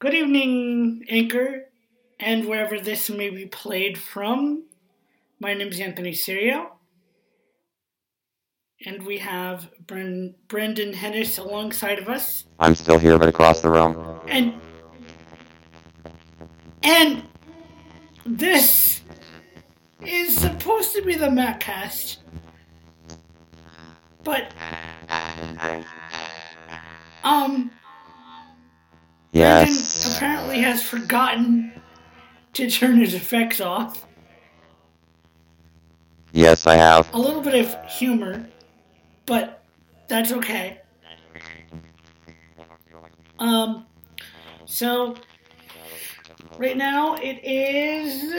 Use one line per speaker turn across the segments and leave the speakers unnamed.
Good evening, Anchor, and wherever this may be played from. My name is Anthony Serio, and we have Bren- Brendan Hennis alongside of us,
I'm still here, but across the room.
and and this is supposed to be the Maccast, but um. Brendan
Yes.
apparently has forgotten to turn his effects off.
Yes, I have.
A little bit of humor, but that's okay. Um, so right now it is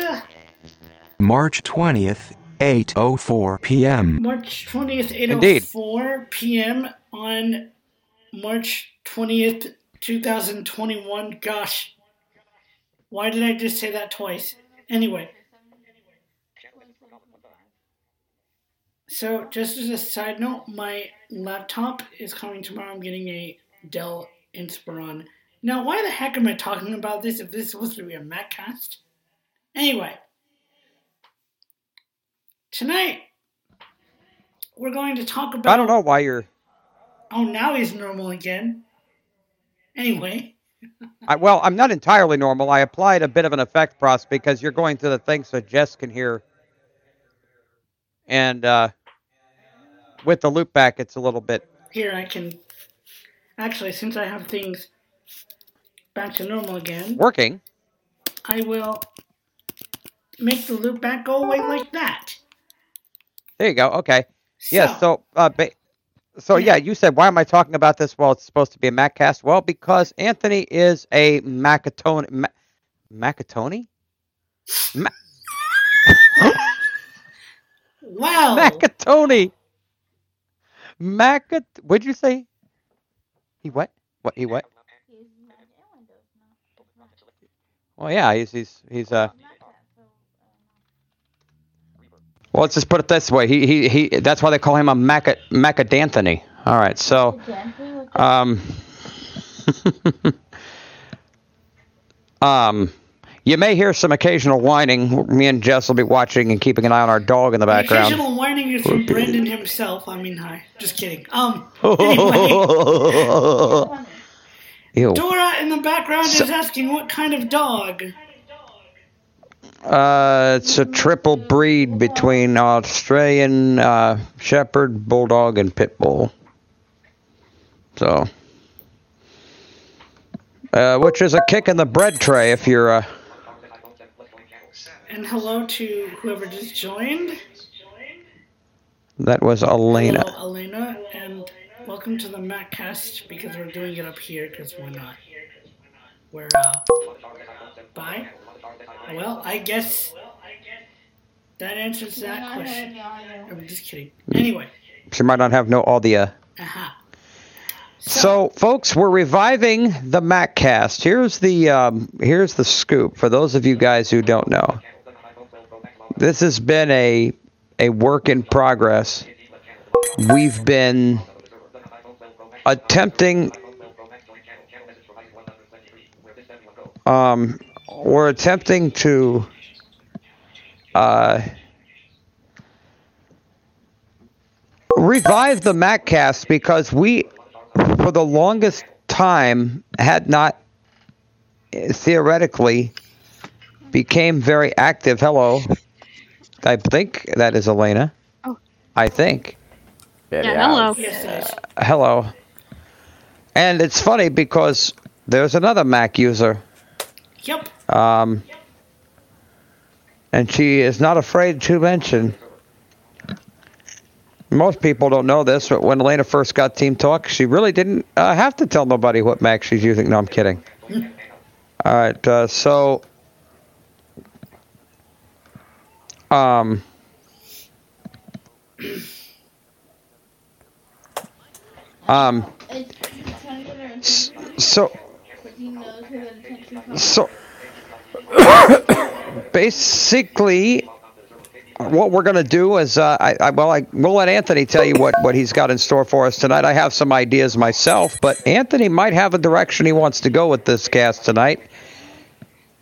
March 20th, 8:04 p.m.
March 20th,
Indeed.
8:04 p.m. on March 20th, 2021. Gosh. Why did I just say that twice? Anyway. So, just as a side note, my laptop is coming tomorrow. I'm getting a Dell Inspiron. Now, why the heck am I talking about this if this is supposed to be a Maccast? Anyway, tonight we're going to talk about.
I don't know why you're.
Oh, now he's normal again. Anyway,
I, well, I'm not entirely normal. I applied a bit of an effect process because you're going through the thing so Jess can hear. And uh, with the loop back, it's a little bit.
here I can. Actually, since I have things back to normal again,
working.
I will make the loop back go away like that.
There you go. Okay. Yeah.
So,
So, uh, ba- so yeah, you said why am I talking about this? Well, it's supposed to be a Maccast. Well, because Anthony is a Macatoni. Ma- Macatoni? Ma-
wow.
Macatoni. Macat. What'd you say? He what? What? He what? Well, yeah, he's he's he's uh. Well, let's just put it this way. He he he. That's why they call him a Maca Macadanthony. All right. So, um, um, you may hear some occasional whining. Me and Jess will be watching and keeping an eye on our dog in the
The
background.
occasional whining is from Brendan himself. I mean, hi. Just kidding. Um. Anyway,
Ew.
Dora in the background
So-
is asking what kind of dog.
Uh, it's a triple breed between Australian uh, Shepherd, Bulldog, and Pit Bull. So, uh, which is a kick in the bread tray if you're uh,
And hello to whoever just joined.
that was Elena.
Hello, Elena, and welcome to the Maccast because we're doing it up here because we're not. We're uh. Bye. Well, I guess that answers that question. I'm just kidding. Anyway,
She might not have no all the. Uh,
aha.
So, folks, we're reviving the MacCast. Here's the um, here's the scoop for those of you guys who don't know. This has been a a work in progress. We've been attempting um, we're attempting to uh, revive the MacCast because we for the longest time had not theoretically became very active. Hello. I think that is Elena.
Oh.
I think.
Yeah, hello.
Yes, it is.
Hello. And it's funny because there's another Mac user.
Yep.
Um, and she is not afraid to mention. Most people don't know this, but when Elena first got Team Talk, she really didn't uh, have to tell nobody what Mac she's using. No, I'm kidding. All right, uh, so um, um, so so basically what we're going to do is, uh, I, I, well, I, we'll let Anthony tell you what, what he's got in store for us tonight. I have some ideas myself, but Anthony might have a direction he wants to go with this cast tonight.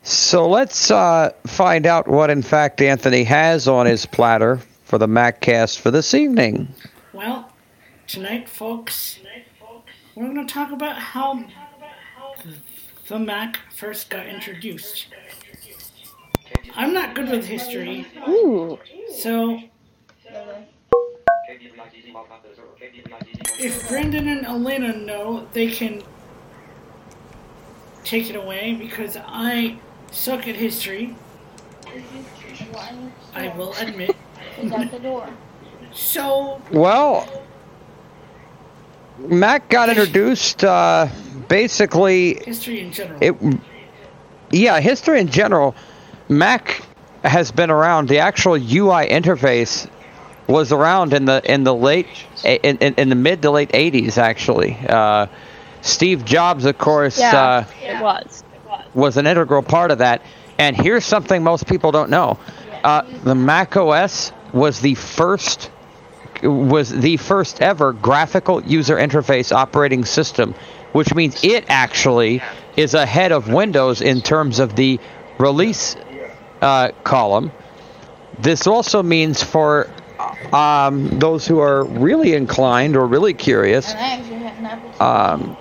So let's uh, find out what, in fact, Anthony has on his platter for the MacCast for this evening.
Well, tonight, folks, we're going to talk about how the Mac first got introduced. I'm not good with history,
Ooh.
so if Brandon and Elena know, they can take it away because I suck at history. I will admit.
Is at the door.
So,
Well, Mac got introduced uh, basically
history in general.
it yeah history in general mac has been around. The actual ui interface was around in the in the late in, in, in the mid to late 80s actually. Uh, steve jobs of course
Yeah,
uh,
it was.
was an integral part of that. And here's something most people don't know. Uh, the mac os was the first was the first ever graphical user interface operating system, which means it actually is ahead of Windows in terms of the release uh, column. This also means for um, those who are really inclined or really curious,
And I actually had an apple.
um,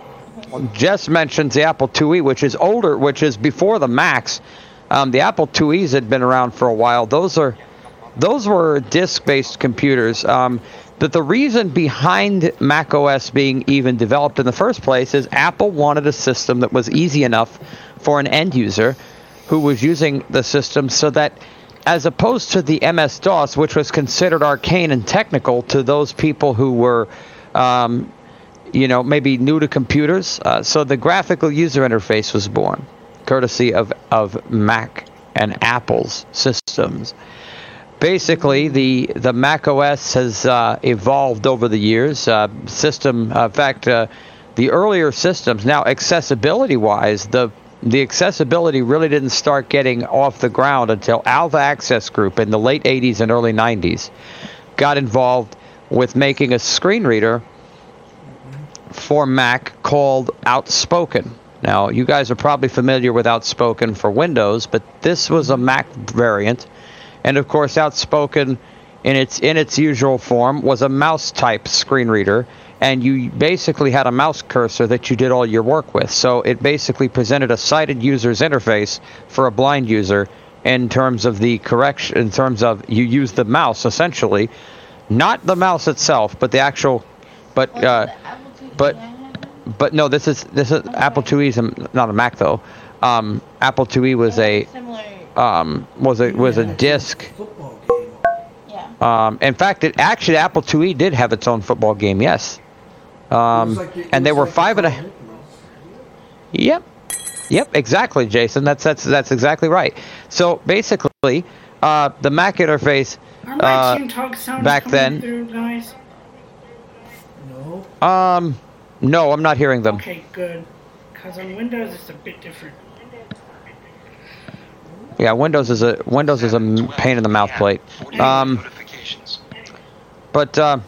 Jess mentions the Apple IIe, which is older, which is before the Macs. Um, the Apple IIes had been around for a while. Those are those were disk-based computers. Um, but the reason behind Mac OS being even developed in the first place is Apple wanted a system that was easy enough for an end user who was using the system so that as opposed to the MS DOS, which was considered arcane and technical to those people who were um, you know, maybe new to computers. Uh, so the graphical user interface was born, courtesy of, of Mac and Apple's systems. Basically, the, the Mac OS has uh, evolved over the years. Uh, system, uh, in fact, uh, the earlier systems, now accessibility wise, the the accessibility really didn't start getting off the ground until Alva Access Group in the late 80s and early 90s got involved with making a screen reader for Mac called Outspoken. Now, you guys are probably familiar with Outspoken for Windows, but this was a Mac variant, and of course, Outspoken, in its in its usual form, was a mouse type screen reader, and you basically had a mouse cursor that you did all your work with. So it basically presented a sighted user's interface for a blind user in terms of the correction, in terms of you use the mouse essentially, not the mouse itself, but the actual, but. Uh,
it the apple II
but- but no, this is this is Apple IIe is a- not a Mac though. Um, Apple IIe was a um, was a was a disc.
Football game.
Yeah.
Um, in fact, it actually Apple IIe did have its own football game. Yes. Um,
like it
and they were
like
five and a.
Mickey Mouse.
Yep. Yep. Exactly, Jason. That's that's that's exactly right. So basically, uh, the Mac interface. Uh,
Team Talk sounds
back then-
through.
No.
Um, no, I'm not hearing them.
Okay, good. Because on Windows it's a bit different.
Yeah, Windows is a Windows is a m- pain in the mouth plate. Um, but uh,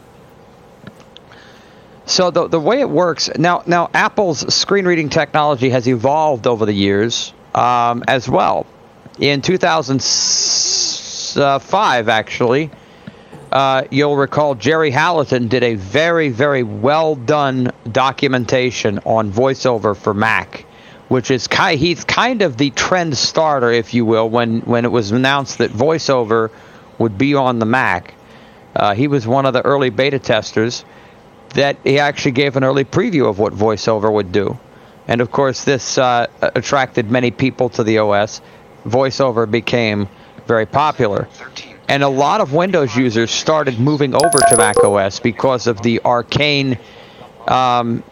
so the the way it works now now Apple's screen reading technology has evolved over the years um, as well. In 2005, actually, uh, you'll recall Jerry Halliton did a very very well done documentation on VoiceOver for Mac which is he's kind of the trend starter, if you will, when when it was announced that VoiceOver would be on the Mac. Uh, he was one of the early beta testers that he actually gave an early preview of what VoiceOver would do, and of course this uh, attracted many people to the OS. VoiceOver became very popular. And a lot of Windows users started moving over to Mac OS because of the arcane um,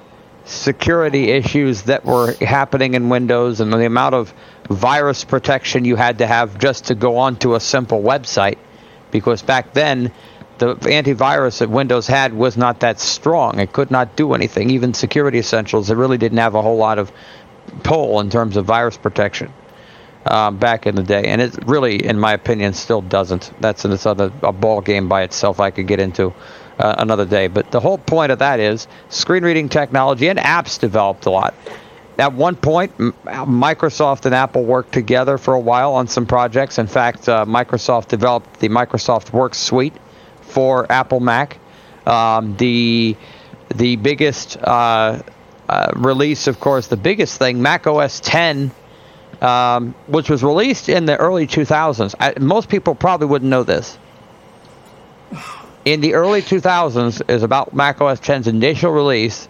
security issues that were happening in Windows and the amount of virus protection you had to have just to go onto a simple website. Because back then, the antivirus that Windows had was not that strong. It could not do anything. Even Security Essentials, it really didn't have a whole lot of pull in terms of virus protection. um, back in the day, and it really, in my opinion, still doesn't. That's another a ball game by itself. I could get into uh, another day, but the whole point of that is screen reading technology and apps developed a lot. At one point, Microsoft and Apple worked together for a while on some projects. In fact, uh, Microsoft developed the Microsoft Works suite for Apple Mac. Um, the the biggest uh, uh, release, of course, the biggest thing, Mac OS 10, um, which was released in the early 2000s. I, most people probably wouldn't know this. In the early 2000s is about Mac OS 10's initial release,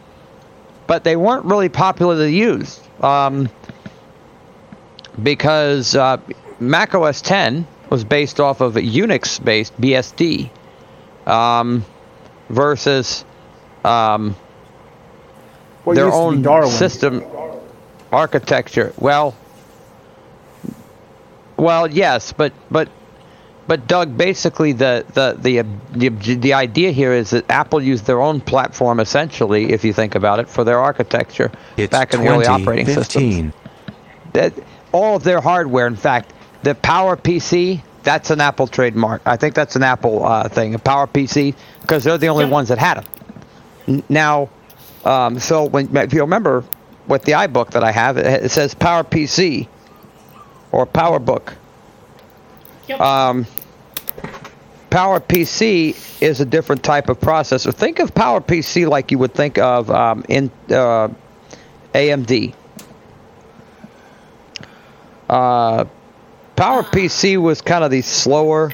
but they weren't really popularly used um, because uh, Mac OS 10 was based off of a Unix-based BSD um, versus um, their
used to be
own
Darwin.
system architecture. Well, well, yes, but but but Doug, basically the the the the, the idea here is that Apple used their own platform essentially, if you think about it, for their architecture
It's
back in the early operating systems.
2015.
That all of their hardware, in fact, the Power PC. That's an Apple trademark. I think that's an Apple uh, thing, a Power PC, because they're the only
Yep.
ones that had them. Now, um, so when if you remember with the iBook that I have, it, it says Power PC or PowerBook.
Yep.
Um, Power PC is a different type of processor. Think of Power PC like you would think of um, in uh, AMD. Uh, Power PC was kind of the slower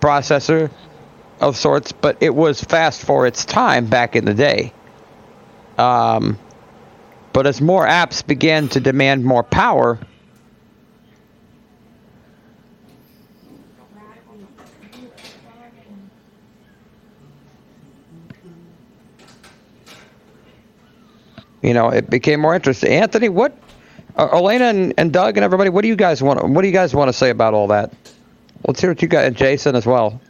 processor of sorts, but it was fast for its time back in the day. Um, but as more apps began to demand more power, you know, it became more interesting. Anthony, what, uh, Elena and, and Doug and everybody, what do you guys want? What do you guys want to say about all that? Let's hear what you got, Jason as well.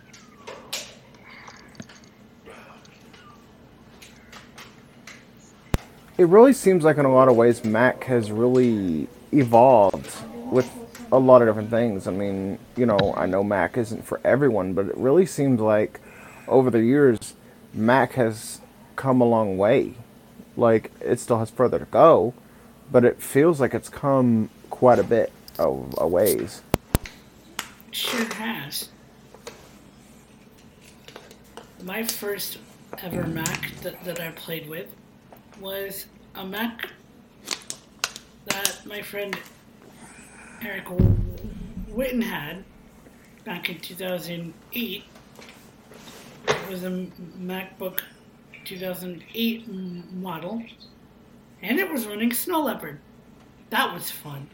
it really seems like in a lot of ways Mac has really evolved with a lot of different things. I mean, you know, I know Mac isn't for everyone, but it really seems like over the years Mac has come a long way. Like it still has further to go, but it feels like it's come quite a bit of a ways.
Sure has. My first ever Mac that, that I played with was a Mac that my friend Eric Witten had back in 2008. It was a MacBook 2008 model, and it was running Snow Leopard. That was fun.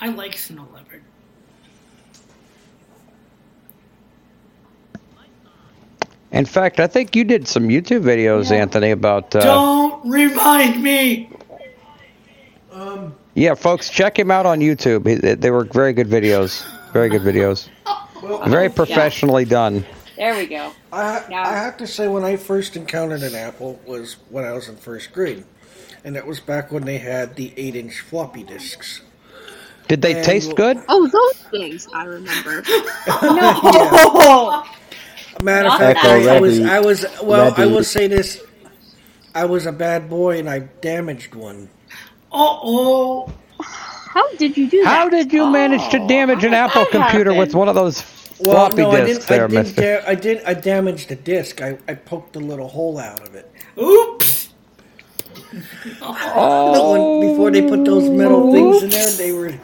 I like Snow Leopard.
In fact, I think you did some YouTube videos,
Yeah.
Anthony, about. Uh,
Don't remind me.
Um,
yeah, folks, check him out on YouTube. They were very good videos. Very good videos.
well,
Very professionally done.
There we go.
I,
Yeah.
I have to say, when I first encountered an Apple was when I was in first grade, and that was back when they had the eight-inch floppy disks.
Did they
And-
taste good?
Oh, those things I remember.
Matter of fact,
Echo
I, I was. I was, well, I will say this: I was a bad boy, and I damaged one.
Uh oh.
How did you do that?
How did you manage to
Oh,
damage an Apple
that
computer with one of those
Well,
floppy
no, I
disks
didn't. I
there,
didn't.
Mister?
Da- I did. I damaged the disc. I, I poked a little hole out of it.
Oops.
Oh,
When, before they put those metal things in there, they were.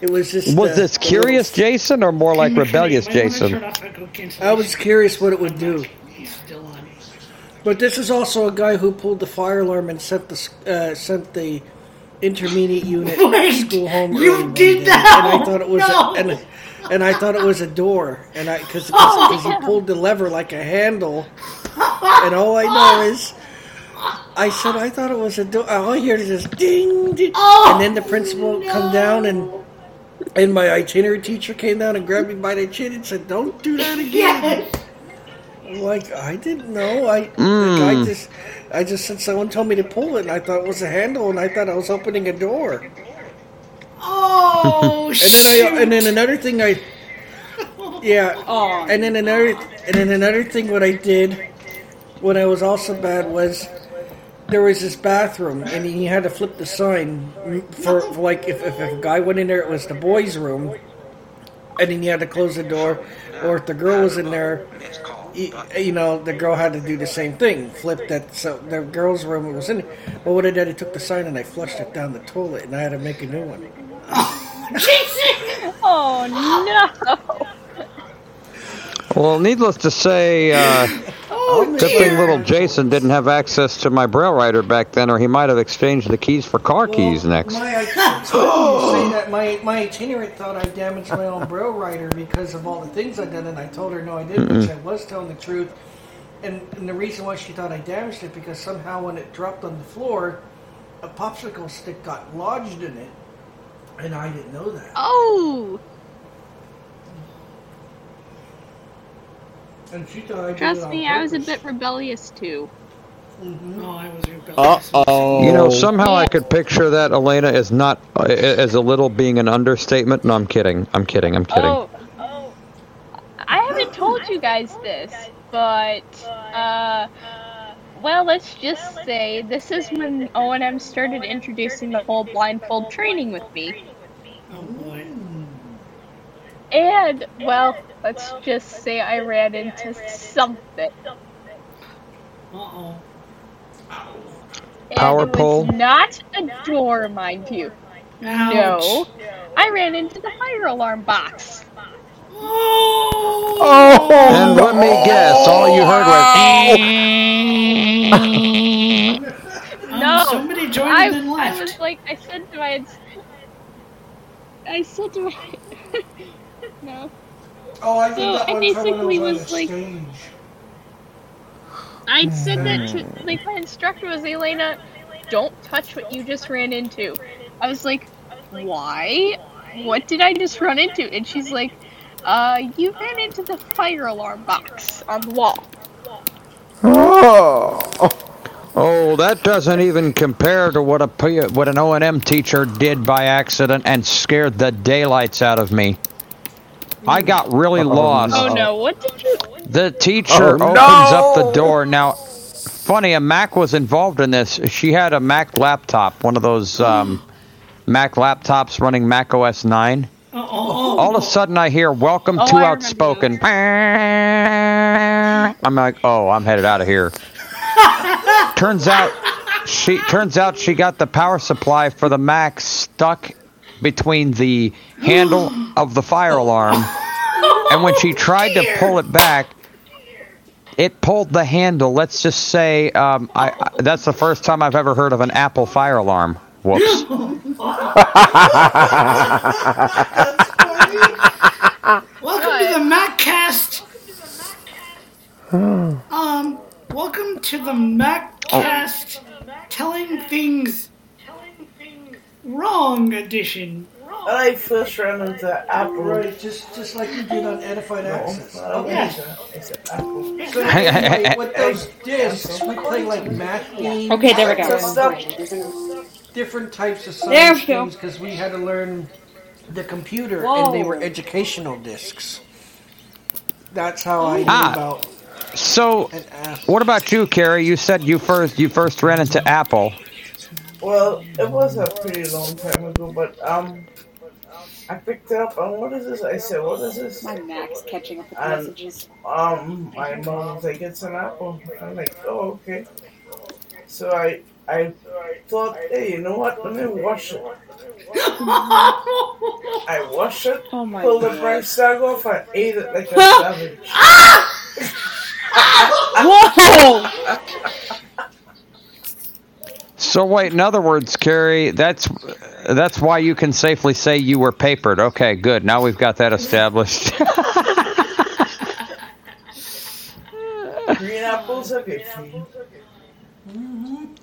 It was just.
was
uh,
this
a
curious Jason or more like rebellious
You might wanna
Jason?
turn off echo cancellation.
little- I was curious what it would do.
He's still on.
But this is also a guy who pulled the fire alarm and sent the uh, sent the intermediate unit
Wait,
school home.
you
early
did that?
And I thought it was
No.
a, and, and I thought it was a door, and I because
Oh.
he pulled the lever like a handle, and all I know is. I said I thought it was a door. All I hear is this ding, ding,
Oh,
and then the principal come down and and my itinerary teacher came down and grabbed me by the chin and said, "Don't do that again."
Yes.
Like, I didn't know. I
Mm.
the guy just, I just said someone told me to pull it, and I thought it was a handle, and I thought I was opening a door.
Oh,
And then I, and then another thing I, yeah,
Oh,
and then another, and then another thing what I did when I was also bad was there was this bathroom and he had to flip the sign for, for like if, if, if a guy went in there it was the boys' room, and then you had to close the door, or if the girl was in there, you, you know the girl had to do the same thing, flip that so the girl's room was in. there. But what I did, I took the sign and I flushed it down the toilet, and I had to make a new one.
oh no!
Well, needless to say, uh,
oh,
good thing little Jason didn't have access to my braille writer back then, or he might have exchanged the keys for car keys next.
My, I, it's funny say that. My, my itinerant thought I damaged my own braille writer because of all the things I did, and I told her no, I didn't, which I was telling the truth. And, and the reason why she thought I damaged it because somehow when it dropped on the floor, a popsicle stick got lodged in it, and I didn't know that.
Oh,
And she thought I
trust
on
me, I was a bit rebellious too.
No, I was rebellious.
Uh-oh.
You know, somehow I could picture that Elena is not uh, as a little being an understatement. No, I'm kidding. I'm kidding. I'm kidding.
Oh, oh, I haven't told you guys this, but uh, well, let's just say this is when O and M started introducing the whole blindfold training with me,
Oh boy.
And well, let's just say I ran into something.
Uh oh.
And
Power
it
pole?
not a door, mind you. No, I ran into the fire alarm box.
Oh.
And let me guess, all you heard was.
Um,
No,
somebody joined
I,
and then
I was like, I said to my, I said to my, no.
Oh, I did
So,
that
I
one time when I
basically
was,
was
on
like- I said that to, like, my instructor was, Elena, don't touch what you just ran into. I was like, why? What did I just run into? And she's like, uh, you ran into the fire alarm box on the wall.
Oh.
Oh, that doesn't even compare to what a P- what an O and M teacher did by accident and scared the daylights out of me. I got really lost.
Oh no, what did you,
The teacher
Oh,
opens up the door. Now, funny, a Mac was involved in this. She had a Mac laptop, one of those um, Mac laptops running Mac OS 9.
Oh, oh,
All of a sudden, I hear "Welcome
Oh,
to
I
Outspoken." I'm like, "Oh, I'm headed out of here." turns out, she turns out she got the power supply for the Mac stuck between the handle of the fire alarm, and when she tried to pull it back, it pulled the handle. Let's just say um, I, I, that's the first time I've ever heard of an Apple fire alarm. Whoops.
Welcome to the MacCast. um, welcome to the MacCast telling things wrong edition.
I first ran into Apple.
Right, just just like you did on Edified Access.
Oh,
Yes.
It's an Apple.
So with those discs, we play like math games.
Okay, there we go.
So stop.
Different types of
There
science
we go.
games because we had to learn the computer,
Whoa.
and they were educational discs. That's how I knew
Ah.
about
So,
an app.
what about you, Carrie? You said you first you first ran into Apple.
Well, it was a pretty long time ago, but um, I picked it up and what is this? I said, what is this?
My Mac's catching up with the
And-
messages.
Um, my mom was like, it's an apple. I'm like, oh, okay. So I, I thought, hey, you know what? Let me wash it. I washed it,
Oh my
pulled the
god.
price tag off, and ate it like a savage.
Whoa!
So wait, in other words, Carrie, that's that's why you can safely say you were papered. Okay, good. Now we've got that established.
Green apples are good for you.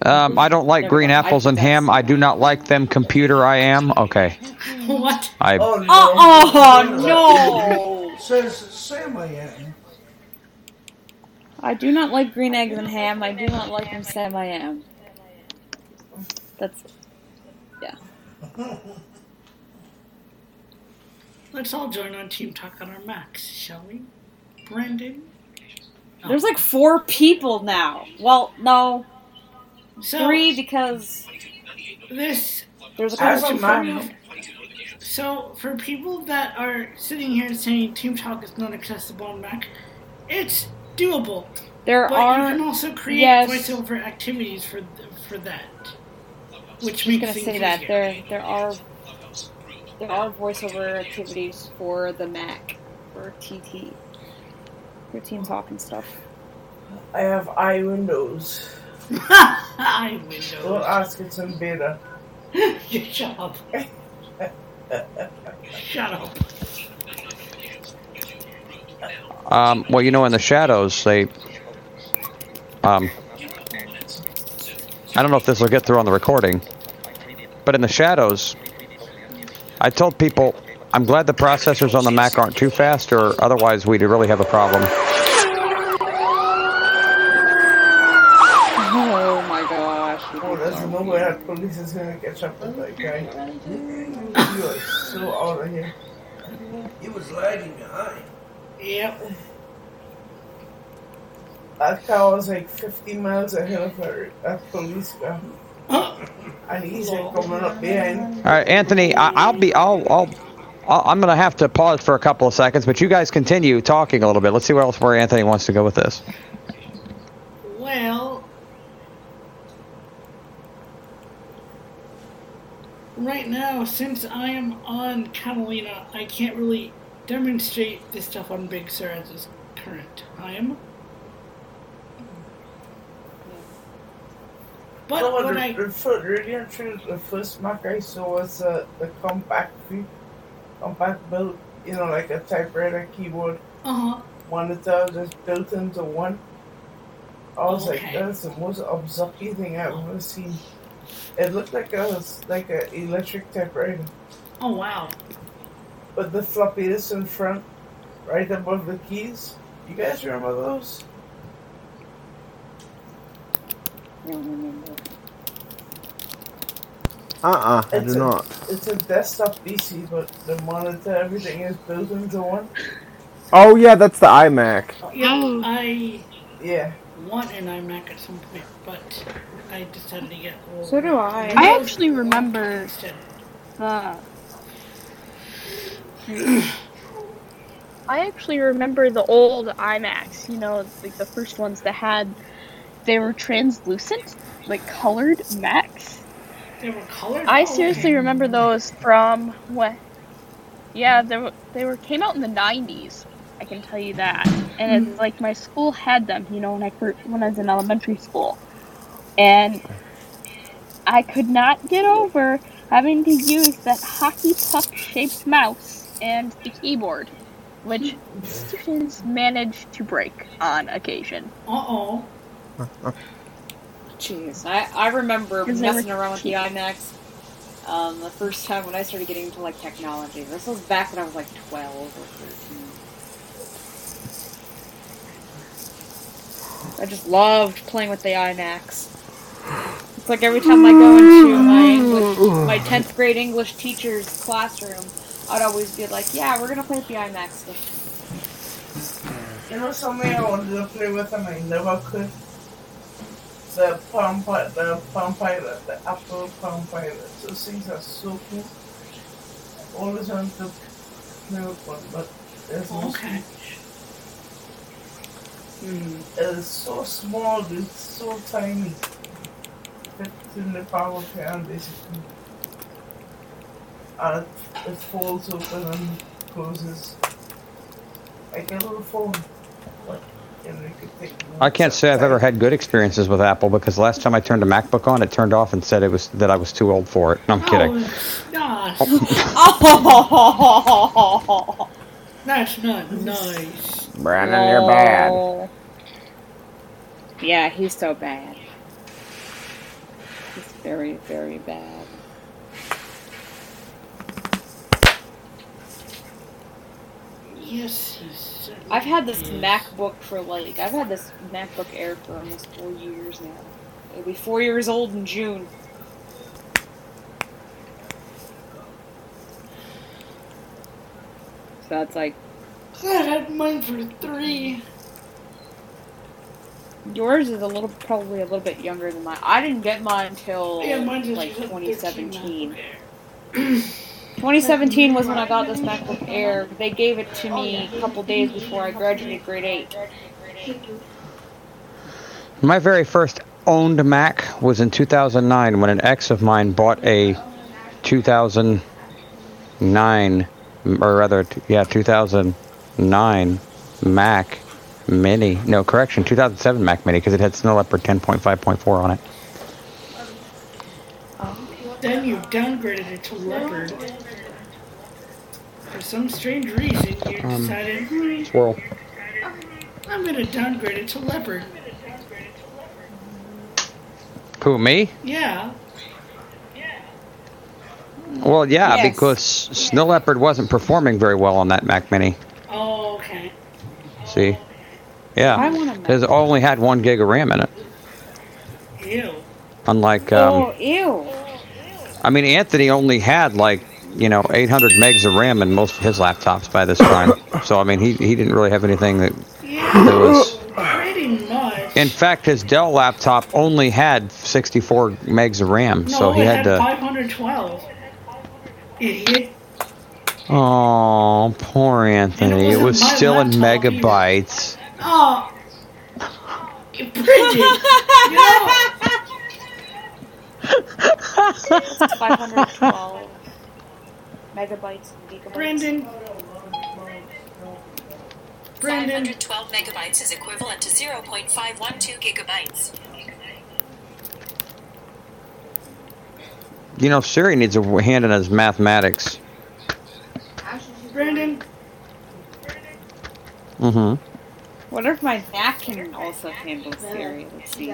um, I don't like green apples and ham. I do not like them. Computer, I am. Okay,
What?
I.
Oh no!
Oh no!
Says Sam I am.
I do not like green eggs and ham. I do not like them Sam I am. That's yeah.
let's all join on Team Talk on our Macs, shall we? Brandon?
There's like four people now. Well, no,
So,
three because
this
there's a question for you.
So, for people that are sitting here saying Team Talk is not accessible on Mac, it's doable.
There
but
are
you can also create
yes.
voiceover activities for for that, which
I was
makes
gonna say that there there are there are voiceover activities for the Mac for TT for Team Talk and stuff.
I have iWindows.
I Windows.
Don't ask, it's in beta.
Shut up. Shut up.
Um, well, you know, in the shadows, they. Um, I don't know if this will get through on the recording, but in the shadows, I told people I'm glad the processors on the Mac aren't too fast, or otherwise we'd really have a problem.
Oh my gosh.
Oh, there's no way that police is gonna catch up with that guy. You are so out of here.
He was lagging behind.
Yep.
That car was like 50 miles ahead of her, that police car. And he's like coming up behind.
All right, Anthony, I, I'll be. I'll. I'll I'll- I'm going to have to pause for a couple of seconds, but you guys continue talking a little bit. Let's see where else where Anthony wants to go with this.
Well, right now, since I am on Catalina, I can't really demonstrate this stuff on Big Sur at this current time. But
no,
when
the,
I
the, fir- really truly, the first Mac I saw was uh, the compact view, compact built, you know, like a typewriter keyboard
uh huh
monitor just built into one. I was like, that's the most obsucky thing I've ever seen. It looked like a like an electric typewriter,
oh wow
but the floppy disk in front, right above the keys. You guys remember those?
I don't remember.
Uh-uh, I
It's
do
a,
not.
It's a desktop PC, but the monitor, everything is built into one.
Oh yeah, that's the iMac.
yeah
Oh.
I
Yeah.
want an iMac at some point, but I decided to get old.
So do I.
I actually remember
Instead.
the. Uh. I actually remember the old iMacs. You know, like the first ones that had, they were translucent, like colored Macs.
They were colored.
I seriously remember those from what? Yeah, they were they were came out in the '90s. I can tell you that. And it's like my school had them. You know, when I when I was in elementary school, and I could not get over having to use that hockey puck shaped mouse and the keyboard, which students managed to break on occasion.
Uh oh.
Jeez, I, I remember
'Cause they were
messing around with the iMacs. Um, the first time when I started getting into like technology. This was back when I was like twelve or thirteen. I just loved playing with the iMacs. It's like every time I go into my English, my tenth grade English teacher's classroom, I'd always be like, "Yeah, we're gonna play with the iMacs."
You know something I wanted to play with and I never could? The Palm Pilot, the Palm Pilot, the Apple Palm Pilot. Those things are so cool. I always wanted to play with one, but there's no
Okay.
speech.
Hmm.
It is so small, it's so tiny. Fits in the your hand, basically. And it, it folds open and closes. Like a little phone. But, you know, you could take
I can't say I've ever had good experiences with Apple because last time I turned a MacBook on, it turned off and said it was that I was too old for it. No, I'm kidding.
Oh, gosh.
Oh,
That's not nice.
Brandon, you're bad.
Oh. Yeah, he's so bad. He's very, very bad.
Yes, he's certainly
I've had this
is.
MacBook for like I've had this MacBook Air for almost four years now. It'll be four years old in June. So that's like
I had mine for three.
yours is a little probably a little bit younger than mine. I didn't get mine until
Yeah, just
like 2017. 2017 was when I got this MacBook Air. They gave it to me a couple days before I graduated grade 8.
My very first owned Mac was in 2009 when an ex of mine bought a 2009, or rather, yeah, 2009 Mac Mini. No, correction, 2007 Mac Mini because it had Snow Leopard 10.5.4 on it.
Then you downgraded it to leopard. For some strange reason, you
Um,
decided, hmm,
Swirl.
I'm gonna downgrade it to leopard.
Who, me?
Yeah. Yeah.
Well, yeah,
Yes.
because Snow Leopard wasn't performing very well on that Mac Mini.
Oh, okay.
See? Yeah.
I want a Mac.
It only had one gig of RAM in it.
Ew.
Unlike, um,
oh, ew.
I mean, Anthony only had like, you know, 800 megs of RAM in most of his laptops by this time. so, I mean, he, he didn't really have anything that, that was.
Pretty much.
In fact, his Dell laptop only had 64 megs of RAM,
No,
so he had
had
to.
512. Idiot.
Oh, poor Anthony. It
wasn't
was still in
laptop either.
megabytes.
Oh. Bridget. you know,
512 megabytes and gigabytes.
Brandon. Brandon.
512 megabytes is equivalent to 0.512 gigabytes.
You know, Siri needs a hand in his mathematics.
Brandon.
Mm-hmm.
Wonder if my Mac can also handle Siri. Let's see.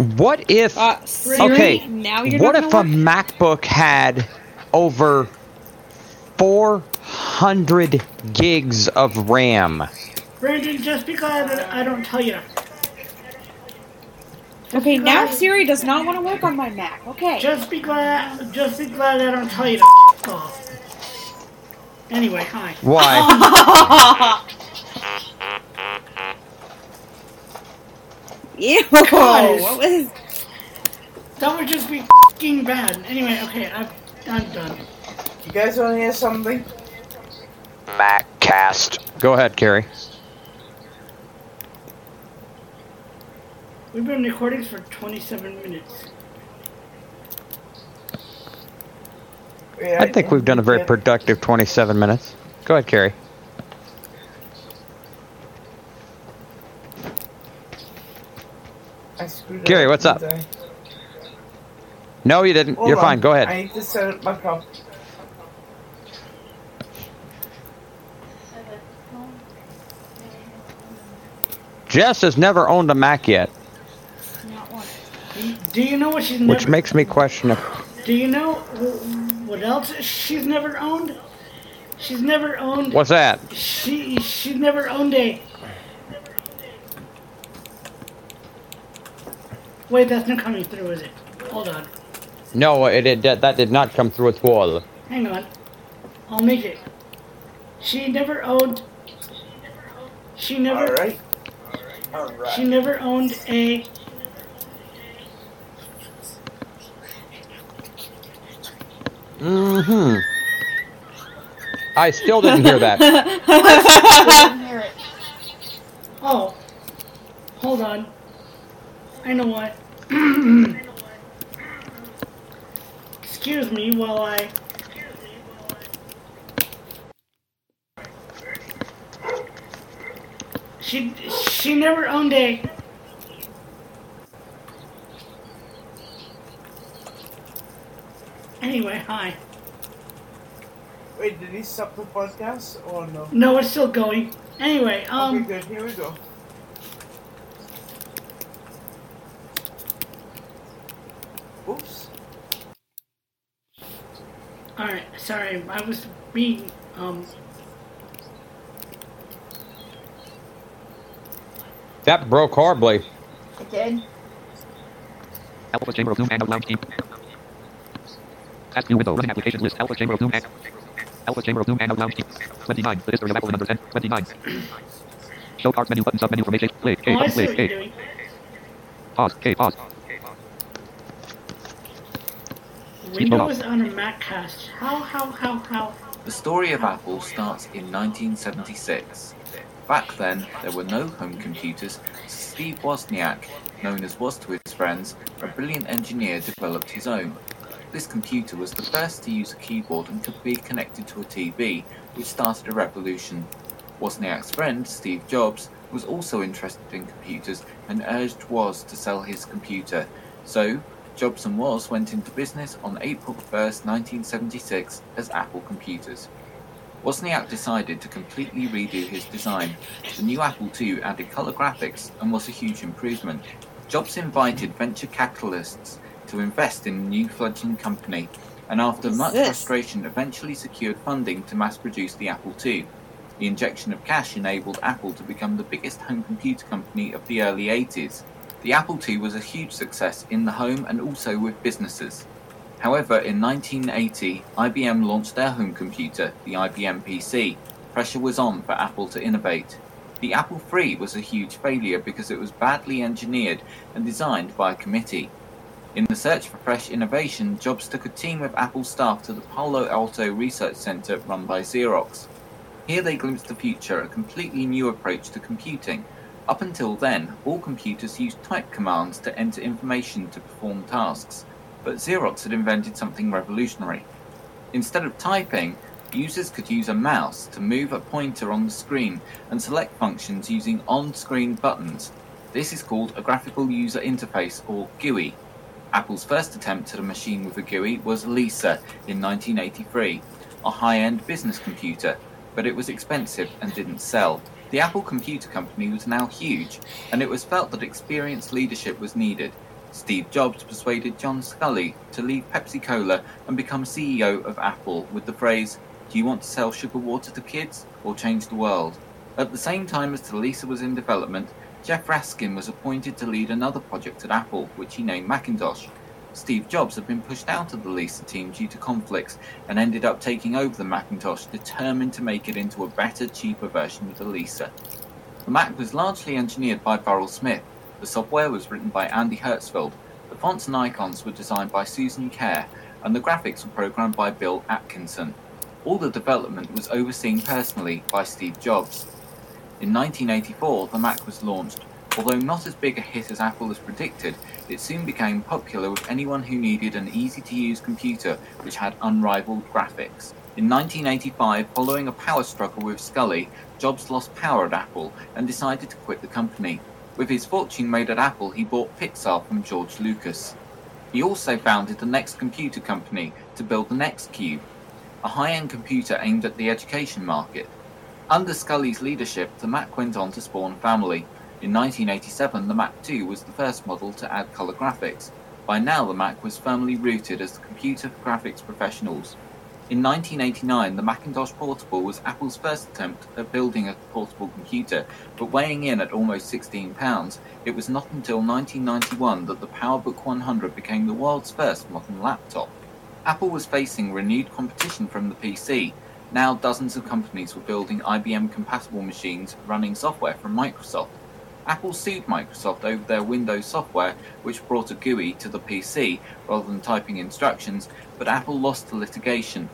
What if?
Uh, Siri,
okay.
now you're
what if
gonna
a MacBook had over 400 gigs of RAM?
Brandon, just be because I don't tell you.
Okay, now Siri does not want to work on my Mac. Okay.
Just be glad, just be glad I don't tell you to f- off. Anyway, hi.
Why?
Ew.
Guys.
What was?
That would just be fing bad. Anyway, okay, I'm, I'm done.
You guys want to hear something?
MacCast. Go ahead, Carrie.
We've been recording for 27 minutes.
Yeah,
I think we've done a very productive 27 minutes. Go ahead, Carrie.
I screwed
Gary,
up,
what's up?
didn't
No, you didn't.
Hold
You're
on,
fine. Go ahead.
I need to set it back up.
Jess has never owned a Mac yet,
Do you know what she's never?
which makes me question if.
Do you know what else she's never owned? She's never owned.
What's that?
She she's never owned a. Wait, that's not coming through, is it? Hold on.
No, it, it that, that did not come through at all.
Hang on. I'll make it. She never owned. She never.
All right. All right.
She never owned a.
Mm-hmm. I still didn't hear that.
didn't hear Oh. Hold on. I know what. Excuse me while I. She she never owned a. Anyway, hi.
Wait, did he stop the podcast or no?
No, it's still going. Anyway, um.
okay, good. Here we go. Oops.
Alright, sorry, I was being, um.
That broke horribly.
It did.
Alpha Chamber of Zoom and Lounge Team. Task View window. Running application list. Alpha Chamber of Zoom and Outlook Chamber of Doom Hangout Lounge Team. 29. The history of Apple in under 10. 29. Show cards menu button sub menu from H. Play. K.
Oh, I
play. K. Pause. K. Pause.
Windows on a Maccast. How, how, how, how?
The story of Apple starts in 1976. Back then, there were no home computers, Steve Wozniak, known as Woz to his friends, a brilliant engineer, developed his own. This computer was the first to use a keyboard and could be connected to a TV, which started a revolution. Wozniak's friend, Steve Jobs, was also interested in computers and urged Woz to sell his computer. So, Jobs and Woz went into business on April 1, 1976 as Apple Computers. Wozniak decided to completely redo his design. The new Apple II added color graphics and was a huge improvement. Jobs invited venture capitalists to invest in the new fledgling company, and after much frustration, eventually secured funding to mass produce the Apple II. The injection of cash enabled Apple to become the biggest home computer company of the early 80s. The Apple II was a huge success in the home and also with businesses. However, in 1980, IBM launched their home computer, the IBM PC. Pressure was on for Apple to innovate. The Apple III was a huge failure because it was badly engineered and designed by a committee. In the search for fresh innovation, Jobs took a team of Apple staff to the Palo Alto Research Center run by Xerox. Here they glimpsed the future, a completely new approach to computing. Up until then, all computers used type commands to enter information to perform tasks, but Xerox had invented something revolutionary. Instead of typing, users could use a mouse to move a pointer on the screen and select functions using on screen buttons. This is called a graphical user interface or GUI. Apple's first attempt at a machine with a GUI was Lisa in 1983, a high end business computer, but it was expensive and didn't sell. The Apple Computer Company was now huge, and it was felt that experienced leadership was needed. Steve Jobs persuaded John Sculley to leave Pepsi Cola and become CEO of Apple with the phrase, Do you want to sell sugar water to kids or change the world? At the same time as the Lisa was in development, Jeff Raskin was appointed to lead another project at Apple, which he named Macintosh. Steve Jobs had been pushed out of the Lisa team due to conflicts and ended up taking over the Macintosh, determined to make it into a better, cheaper version of the Lisa. The Mac was largely engineered by Burrell Smith. The software was written by Andy Hertzfeld. The fonts and icons were designed by Susan Kare, and the graphics were programmed by Bill Atkinson. All the development was overseen personally by Steve Jobs. In 1984, the Mac was launched. Although not as big a hit as Apple has predicted, it soon became popular with anyone who needed an easy to use computer which had unrivaled graphics. In 1985, following a power struggle with Sculley, Jobs lost power at Apple and decided to quit the company. With his fortune made at Apple, he bought Pixar from George Lucas. He also founded the Next Computer Company to build the Next Cube, a high end computer aimed at the education market. Under Sculley's leadership, the Mac went on to spawn Family. In 1987, the Mac 2 was the first model to add color graphics. By now, the Mac was firmly rooted as the computer for graphics professionals. In 1989, the Macintosh Portable was Apple's first attempt at building a portable computer, but weighing in at almost 16 pounds, it was not until 1991 that the PowerBook 100 became the world's first modern laptop. Apple was facing renewed competition from the PC. Now dozens of companies were building IBM compatible machines running software from Microsoft. Apple sued Microsoft over their Windows software, which brought a GUI to the PC rather than typing instructions, but Apple lost the litigation.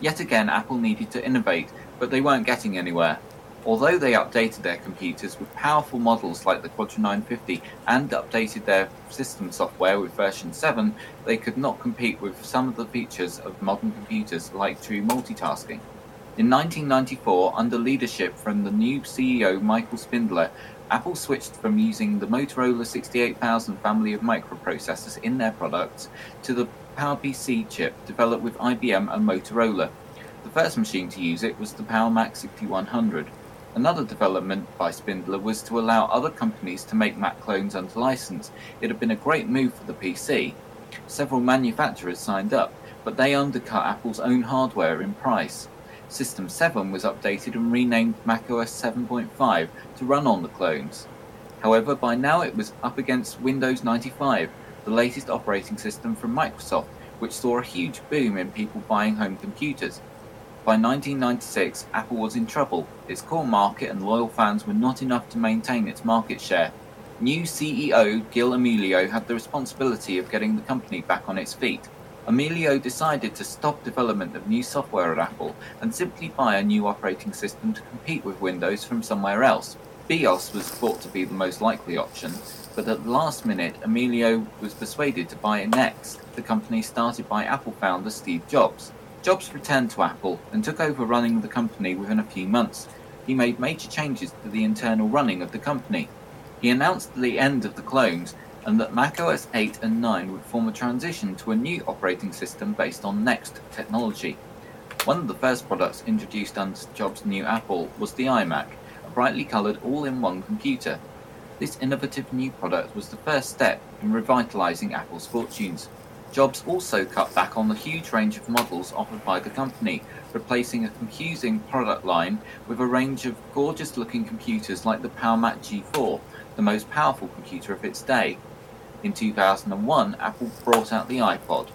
Yet again, Apple needed to innovate, but they weren't getting anywhere. Although they updated their computers with powerful models like the Quadra 950 and updated their system software with version 7, they could not compete with some of the features of modern computers like true multitasking. In 1994, under leadership from the new CEO Michael Spindler, Apple switched from using the Motorola 68000 family of microprocessors in their products to the PowerPC chip developed with IBM and Motorola. The first machine to use it was the PowerMac 6100. Another development by Spindler was to allow other companies to make Mac clones under license. It had been a great move for the PC. Several manufacturers signed up, but they undercut Apple's own hardware in price. System 7 was updated and renamed macOS 7.5 to run on the clones. However, by now it was up against Windows 95, the latest operating system from Microsoft, which saw a huge boom in people buying home computers. by 1996, Apple was in trouble. Its core market and loyal fans were not enough to maintain its market share. New CEO Gil Amelio had the responsibility of getting the company back on its feet. Amelio decided to stop development of new software at Apple and simply buy a new operating system to compete with Windows from somewhere else. BeOS was thought to be the most likely option, but at the last minute, Amelio was persuaded to buy Next, the company started by Apple founder Steve Jobs. Jobs returned to Apple and took over running the company within a few months. He made major changes to the internal running of the company. He announced the end of the clones and that macOS 8 and 9 would form a transition to a new operating system based on Next technology. One of the first products introduced under Jobs' new Apple was the iMac, a brightly coloured all in one computer. This innovative new product was the first step in revitalising Apple's fortunes. Jobs also cut back on the huge range of models offered by the company, replacing a confusing product line with a range of gorgeous looking computers like the PowerMac G4, the most powerful computer of its day. In 2001, Apple brought out the iPod.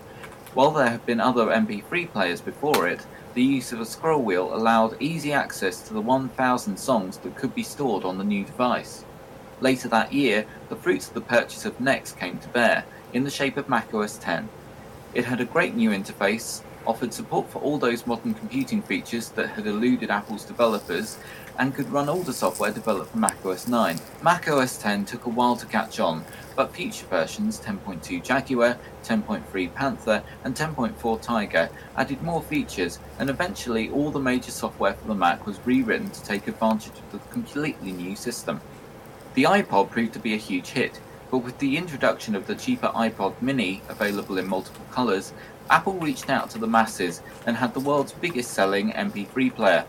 While there have been other MP3 players before it, the use of a scroll wheel allowed easy access to the 1,000 songs that could be stored on the new device. Later that year, the fruits of the purchase of Next came to bear, in the shape of macOS 10. It had a great new interface, offered support for all those modern computing features that had eluded Apple's developers, and could run all the software developed for macOS 9. macOS 10 took a while to catch on, but future versions 10.2 Jaguar, 10.3 Panther, and 10.4 Tiger added more features, and eventually all the major software for the Mac was rewritten to take advantage of the completely new system. The iPod proved to be a huge hit, but with the introduction of the cheaper iPod mini available in multiple colours, Apple reached out to the masses and had the world's biggest selling MP3 player.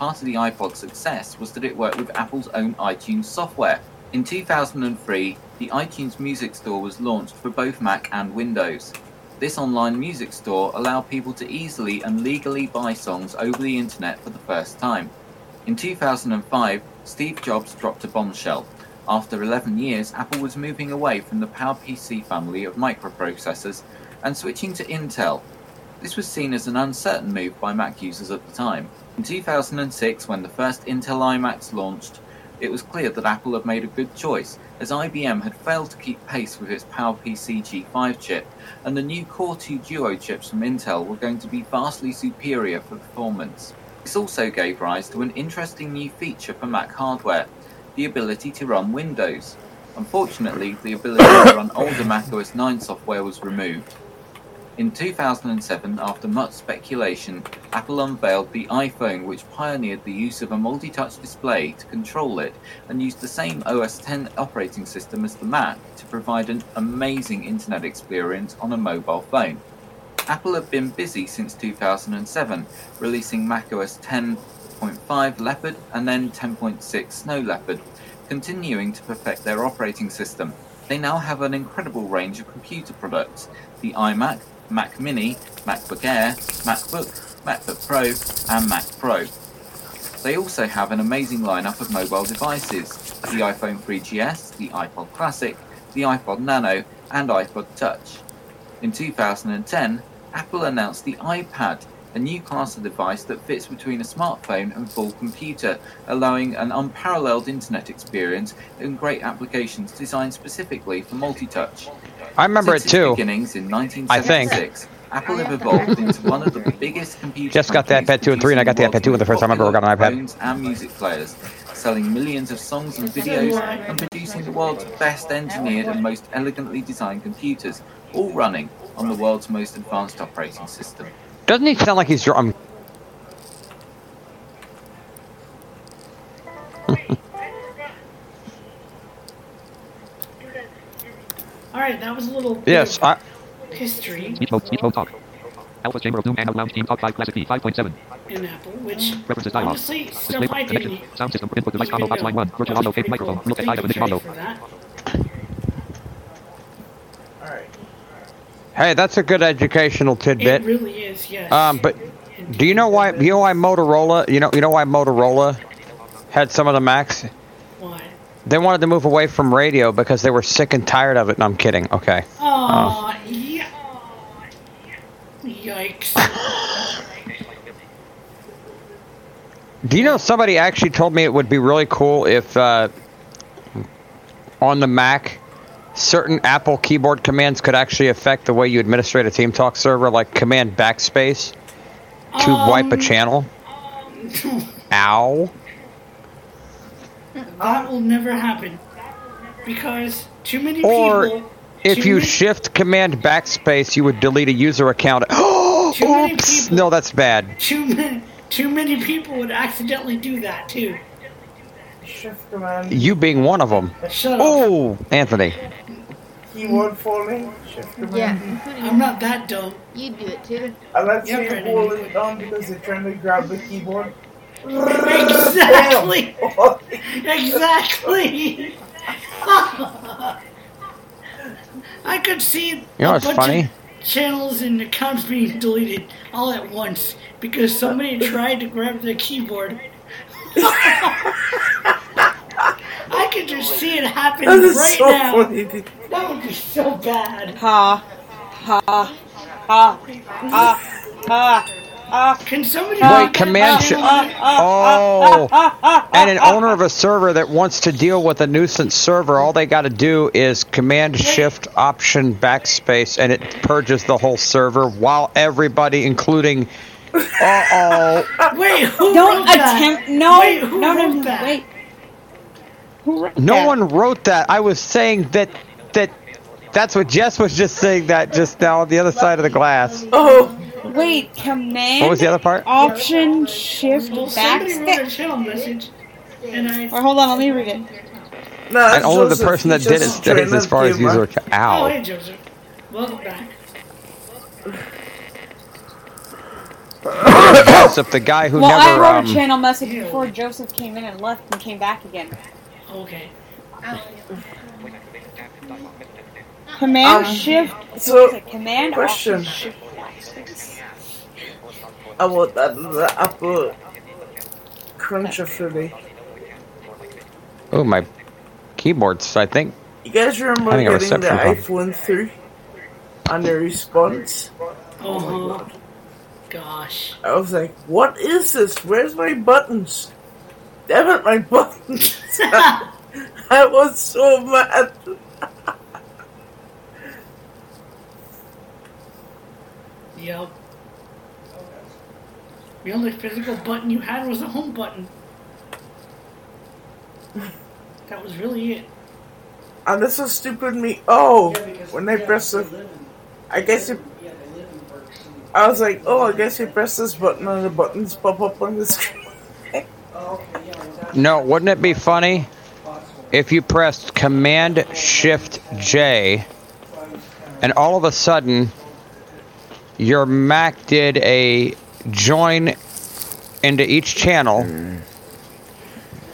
Part of the iPod's success was that it worked with Apple's own iTunes software. In 2003, the iTunes Music Store was launched for both Mac and Windows. This online music store allowed people to easily and legally buy songs over the internet for the first time. In 2005, Steve Jobs dropped a bombshell. After 11 years, Apple was moving away from the PowerPC family of microprocessors and switching to Intel. This was seen as an uncertain move by Mac users at the time. In 2006, when the first Intel iMacs launched, it was clear that Apple had made a good choice, as IBM had failed to keep pace with its PowerPC G5 chip, and the new Core 2 Duo chips from Intel were going to be vastly superior for performance. This also gave rise to an interesting new feature for Mac hardware, the ability to run Windows. Unfortunately, the ability to run older Mac OS 9 software was removed. In 2007, after much speculation, Apple unveiled the iPhone, which pioneered the use of a multi touch display to control it and used the same OS X operating system as the Mac to provide an amazing internet experience on a mobile phone. Apple have been busy since 2007, releasing macOS 10.5 Leopard and then 10.6 Snow Leopard, continuing to perfect their operating system. They now have an incredible range of computer products the iMac, Mac Mini, MacBook Air, MacBook, MacBook Pro, and Mac Pro. They also have an amazing lineup of mobile devices the iPhone 3GS, the iPod Classic, the iPod Nano, and iPod Touch. In 2010, Apple announced the iPad, a new class of device that fits between a smartphone and full computer, allowing an unparalleled internet experience and great applications designed specifically for multi-touch.
I remember
Since
it too.
Beginnings in
I think.
1976, Apple have evolved into one of the biggest computer
Just got the iPad 2 and 3, and I got the iPad 2 for the first time I ever got an iPad.
phones and music players, selling millions of songs and videos and producing the world's best engineered and most elegantly designed computers, all running on the world's most advanced operating system.
Doesn't he sound like he's drum?
All right, that was a little
Yes, I,
history
Speech mode, speech mode talk. Alpha Chamber of Doom and Lounge Team Talk 5 Classic P 5.7.
in Apple, which
References dialog.
honestly
Display
stuff I
connection.
didn't
Sound system. Input device combo
even
box line
know.
1. Virtual audio cape microphone. Look at
Thank
item
you,
initial
Jerry,
audio.
for that.
hey, that's a good educational tidbit.
It really is, yes.
Um, but do you know why? You know why Motorola? You know, you know why Motorola had some of the Macs? They wanted to move away from radio because they were sick and tired of it. And I'm kidding. Okay.
Aw, yeah. Yikes.
Do you know somebody actually told me it would be really cool if uh, on the Mac certain Apple keyboard commands could actually affect the way you administrate a Team Talk server, like Command Backspace to wipe a channel. Ow.
That will never happen because too many
Or
people.
if you
many-
shift Command Backspace, you would delete a user account.
Too many
Oops! No, that's bad.
Too many, too many people would accidentally do that too.
Shift command.
You being one of them.
Shut up.
Oh, Anthony.
Keyboard falling. Shift command.
Yeah.
I'm not that dumb.
You'd do it too.
I like
Yeah,
to
Brandon.
it down because they're trying to grab the keyboard.
Exactly. exactly. I could see
You know
a
what's
bunch
funny?
of channels and accounts being deleted all at once because somebody tried to grab the keyboard. I could just see it happen right
so
now.
funny.
That would be so bad.
Ha. Ha. Ha. Ha. Ha. Ha.
Can somebody
Wait, Command Shift. Uh, uh, oh, and an owner of a server that wants to deal with a nuisance server, all they got to do is Command Shift Option Backspace, and it purges the whole server while everybody, including. Uh oh.
Wait, who
Don't
wrote that?
attempt. No.
Wait, who
no, no,
wrote
no.
that?
Wait. Who wrote
No
that?
one wrote that. I was saying that that that's what Jess was just saying that just now on the other side of the glass.
Oh.
Wait. Command.
What was the other part?
Option Shift
Well, somebody
Backspace.
channel message, and I.
Or hold on. Let me read it.
No,
And
that's
only the person that did it
just
stays as far as
give
user
my-
account.
Oh, hey, Joseph. Welcome back.
Joseph, the guy who
well, I wrote
um,
a channel message before Joseph came in and left and came back again.
Okay.
Command
Um,
Shift.
so,
is it Command
question.
Option Shift Backspace.
About that the Apple Cruncher today.
Oh, my keyboards, I think.
You guys remember
I think
getting the
problem.
iPhone 3 and the response?
Uh huh. Gosh.
I was like, what is this? Where's my buttons? Damn it, my buttons! I was so mad.
Yep. The only physical button you had was the home button. That was really it.
Ah, and this was stupid me. Oh, when I press the. I guess it. I was like, oh, I guess you press this button and the buttons pop up on the screen.
Oh, no, wouldn't it be funny if you pressed Command Shift J and all of a sudden your Mac did a join into each channel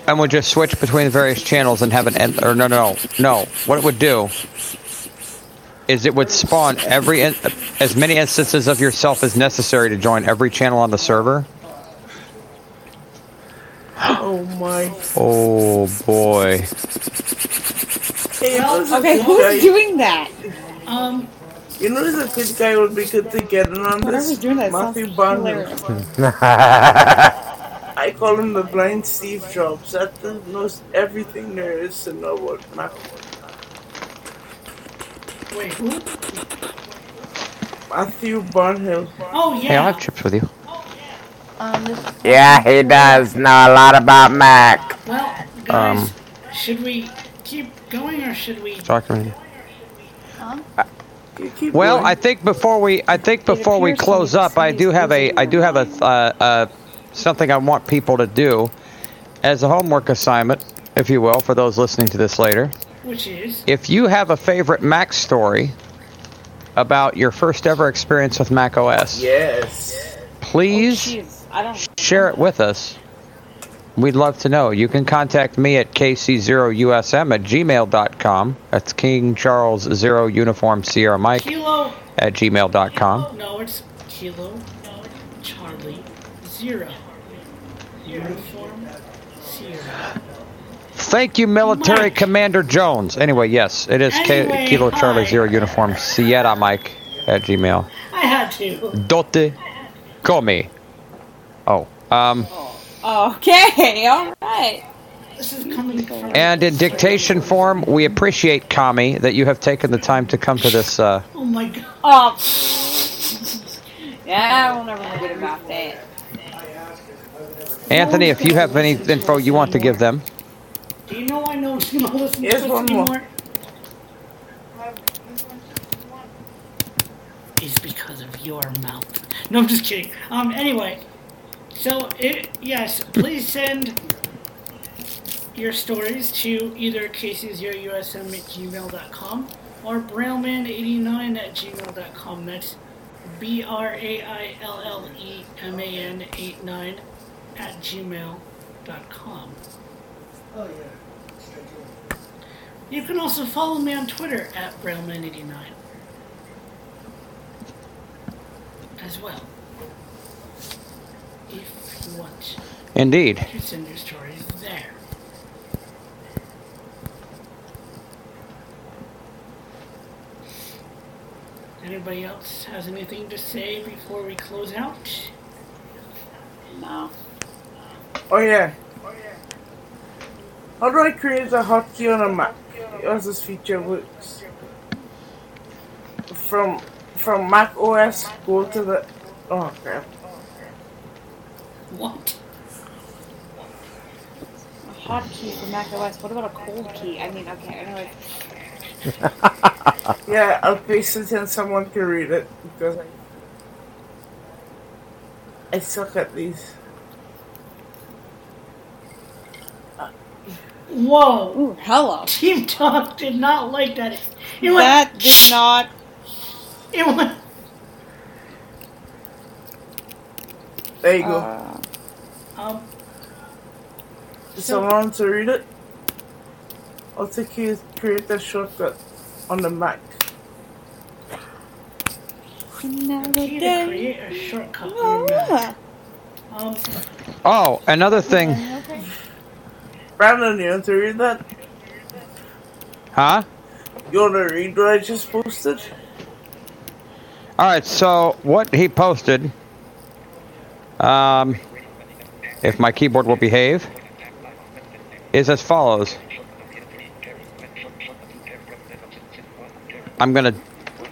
and would just switch between the various channels and have an end or no no no no what it would do is it would spawn every in, as many instances of yourself as necessary to join every channel on the server
oh my.
oh boy
Hey,
Okay, who's doing that?
Um,
You know, who's a good guy would be good to get in on
Whoever's
this?
doing that
Matthew
sounds
Barnum. I call him the blind Steve Jobs. That dude knows everything there is to know about Mac.
wait, who?
Matthew Barnhill.
Oh, yeah.
hey i'll have chips with you
Um,
Yeah, he does know a lot about Mac.
Well, guys,
Um,
should we keep going or should we?
talk to me
You keep
Well,
going.
I think before we, I think before we close up, I do have a, I do have a, uh, uh, something I want people to do as a homework assignment, if you will, for those listening to this later.
Which is?
If you have a favorite Mac story about your first ever experience with Mac OS,
Yes.
please
Jeez, I don't.
share it with us. We'd love to know. You can contact me at kc0usm at gmail.com. That's King Charles Zero Uniform Sierra Mike
Kilo.
at gmail.com.
No, it's Kilo. Charlie. Zero. Uniform. Sierra.
Thank you, Military
Mike.
Commander Jones. Anyway, yes, it is
Anyway,
K- Kilo Charlie. Zero Uniform Sierra Mike at Gmail.
I had to.
Dote come. Oh, um,
Okay, alright.
This is coming from.
And in dictation form, we appreciate Kami that you have taken the time to come to this. Uh,
Oh my god.
Oh. Yeah, I will never forget about that.
Anthony, if you have any info you want to give them.
Do you know I know you don't listen
Here's
to us
one more.
anymore? It's because of your mouth. No, I'm just kidding. Um, anyway, so it yes, please send your stories to either casey's0usm at gmail.com or brailleman89 at gmail.com. That's B R A I L L E M A N 89 at gmail.com.
Oh, yeah.
You can also follow me on Twitter at Brailleman89 as well. If you
Indeed.
to send your stories there. Anybody else has anything to say before we close out?
No.
Oh yeah. How do I create a hotkey on a Mac? As this feature works. From from Mac OS, go to the. Oh crap.
What?
A hot key for Mac OS. What about a cold key? I mean, okay, anyway.
Yeah, I'll paste it and someone can read it because I, I suck at these.
Whoa!
Ooh, hello.
Team Talk did not like that. It went,
That did not.
it went,
There you go.
Uh,
um,
Does someone want to read it? I'll take you create a shortcut on the Mac.
another day.
create a shortcut on your Mac. Um,
Oh, another thing.
Brandon, you want to read that?
Huh?
You want to read what I just posted?
All right. So what he posted. Um, if my keyboard will behave, is as follows. I'm gonna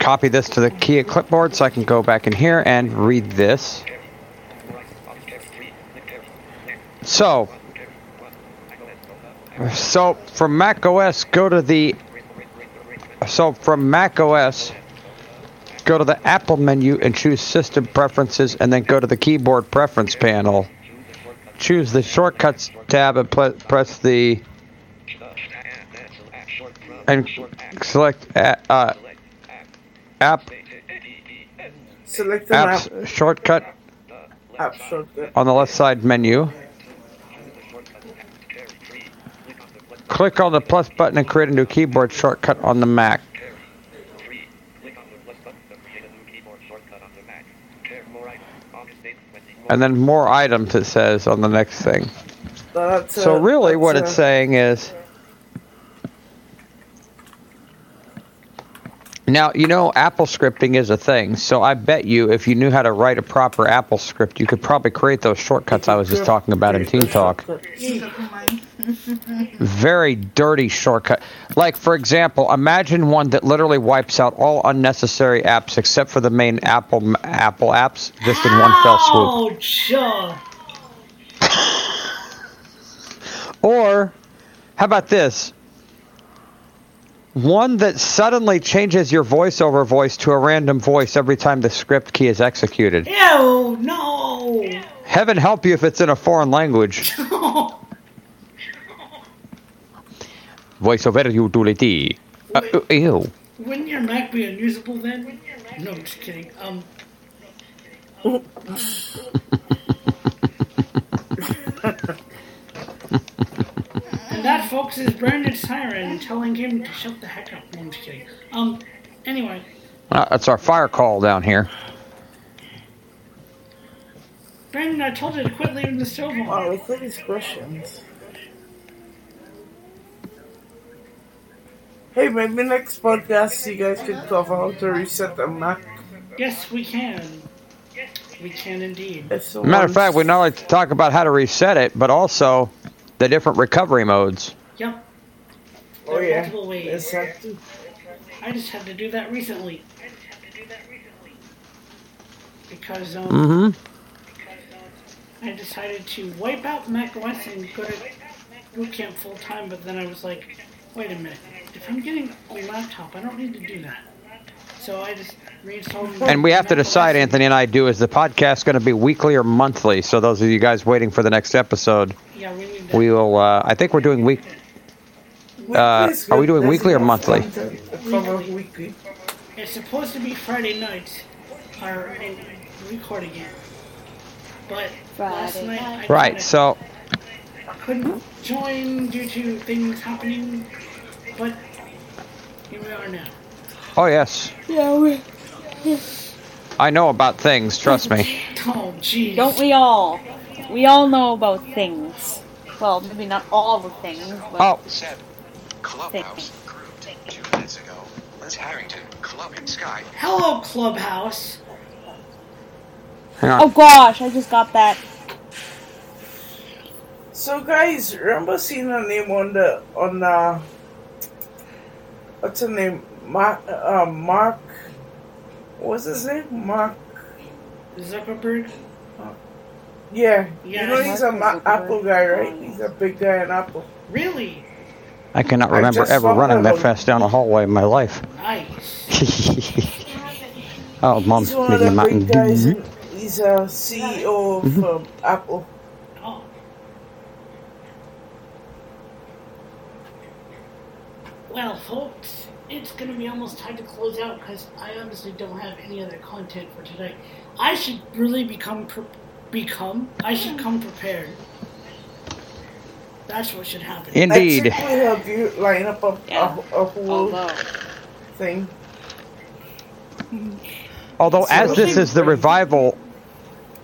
copy this to the key clipboard so I can go back in here and read this. So, so from Mac OS, go to the. So from Mac OS, go to the Apple menu and choose System Preferences, and then go to the Keyboard Preference panel. Choose the Shortcuts tab and ple- press the and select a- uh, app
Select app,
apps shortcut
app shortcut.
on the left side menu. Click on the plus button and create a new keyboard shortcut on the Mac. And then more items it says on the next thing.
That's,
So
uh,
really
that's,
what
uh,
it's saying is Now, you know Apple scripting is a thing. So I bet you if you knew how to write a proper Apple script, you could probably create those shortcuts I was just talking about in Team Talk. Very dirty shortcut. Like for example, imagine one that literally wipes out all unnecessary apps except for the main Apple Apple apps just in one fell swoop. Or, how about this? One that suddenly changes your voiceover voice to a random voice every time the script key is executed.
Ew, no!
Heaven help you if it's in a foreign language. Voiceover utility. Uh, uh, ew.
Wouldn't your Mac be unusable then? No, I'm just kidding. Um. and that, folks, is Brandon Siren telling him to shut the heck up. No, I'm just kidding. Um. Anyway,
Uh, that's our fire call down here.
Brandon, I told you to quit leaving the stove on.
Wow, look at these questions. Hey, maybe next podcast you guys can cover how to reset a Mac.
Yes, we can. we can indeed.
Matter of fact, we not only to talk about how to reset it, but also the different recovery modes.
Yep.
Oh
There are
yeah.
multiple ways.
Exactly.
I just had to do that recently. Because um,
Mm-hmm.
I decided to wipe out Mac OS and go to boot camp full time, but then I was like, wait a minute. If I'm getting a laptop, I don't need to do that. So I just reinstalled.
And we have to decide, Anthony and I do, is the podcast going to be weekly or monthly? So those of you guys waiting for the next episode,
Yeah, we need to.
we will. Uh, I think we're doing week. Uh, are we doing weekly or monthly?
Weekly.
It's supposed to be Friday nights, or in recording it. But last night I.
Right.
kinda
So
couldn't join due to things happening, but here we are now.
Oh yes,
Yeah, we.
I know about things. Trust me.
Oh, jeez.
Don't we all? We all know about things. Well, maybe not all the things, but
Oh,
Said Clubhouse
things.
two minutes ago. Liz Harrington, Club in Sky.
Hello, Clubhouse.
hang
Oh gosh, I just got that.
So guys, remember seeing her name on the on uh what's his name? Mark uh, Mark what's his name? Mark
Zuckerberg.
Yeah.
Yeah,
you know he's a Ma- Apple guy, right? He's a big guy in Apple.
Really?
I cannot remember
just
ever running that fast down a hallway in my life.
Nice.
oh, mom's
He's one of
making
the
the
big guys.
mountain.
in- He's a CEO of
Mm-hmm.
um, Apple.
Well, folks, it's gonna be almost time to close out because I honestly don't have any other content for today. I should really become pre- become. I should come prepared. That's what should happen.
Indeed.
I think have you line up a,
Yeah.
a, a whole
Although,
thing.
Although, as this is the revival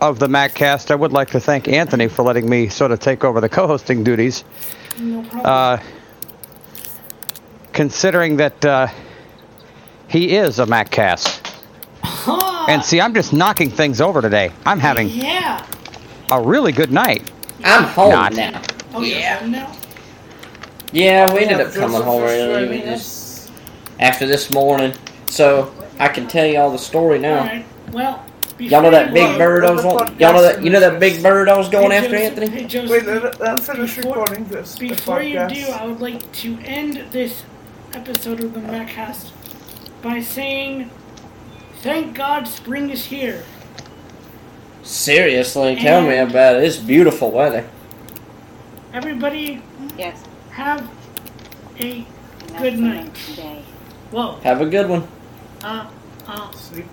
of the MacCast, I would like to thank Anthony for letting me sort of take over the co-hosting duties.
No problem.
Uh, considering that uh, he is a MacCast.
Huh.
And see, I'm just knocking things over today. I'm having
yeah.
a really good night.
I'm home
Not.
now.
Oh, you're
Yeah.
home now.
Yeah, we ended up coming home early. We just after this morning, so I can tell you all the story now.
right. Well,
Y'all know that big bird I was on? Y'all know that? You know that big bird I was going
Hey,
after,
Joseph-
Anthony?
Hey, Joseph,
Wait, let, let finish
Before-
recording this.
Before you do, I would like to end this episode of the Maccast by saying, "Thank God spring is here."
Seriously, tell me about it. It's beautiful weather.
Everybody,
yes.
have a
and
good
the
night.
Today.
Whoa.
Have a good one.
Uh, uh.
Sleep